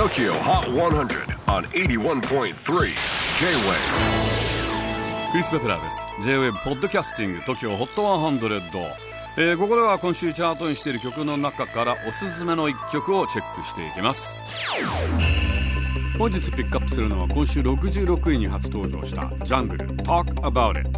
TOKYO HOT 100 on 81.3 J-WAVE クリス・ベプラーです。J-WAVE ポッドキャスティング TOKYO HOT 100、えー、ここでは今週チャートにしている曲の中からおすすめの一曲をチェックしていきます。本日ピックアップするのは今週66位に初登場したジャングル Talk About It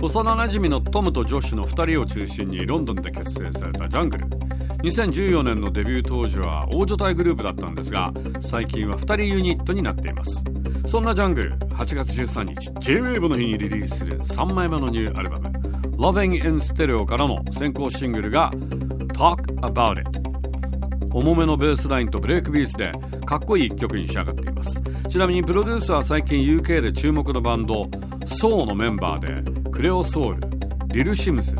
幼馴染のトムとジョッシュの2人を中心にロンドンで結成されたジャングル2014年のデビュー当時は大所帯グループだったんですが最近は2人ユニットになっています。そんなジャングル8月13日 JWAVE の日にリリースする3枚目のニューアルバム Loving in Stereo からの先行シングルが Talk About It 重めのベースラインとブレイクビーツでかっこいい曲に仕上がっています。ちなみにプロデュースは最近 UK で注目のバンドソーのメンバーでクレオソウルリル・シムズ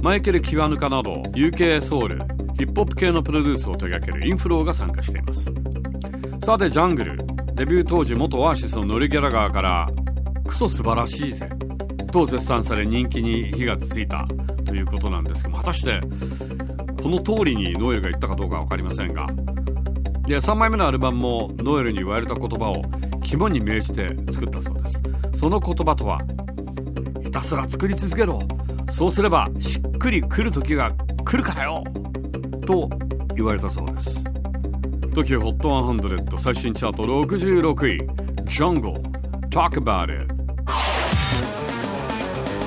マイケル・キワヌカなど UK ソウルヒップホップ系のプロデュースを手掛けるインフローが参加しています。さてジャングル。デビュー当時元オアシスのノリ・ギャラガーからクソ素晴らしいぜ。と絶賛され人気に火がついたということなんですけど果たしてこの通りにノエルが言ったかどうか分かりませんが。で3枚目のアルバムもノエルに言われた言葉を肝に銘じて作ったそうです。その言葉とはひたすら作り続けろ。そうすればしっくりくる時が来るからよ。と言われたそうです TOKIOHOT100 最新チャート66位 Jungle Talk About It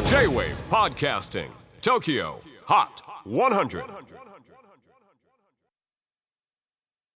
J-WAVE PODCASTING TOKYO HOT 100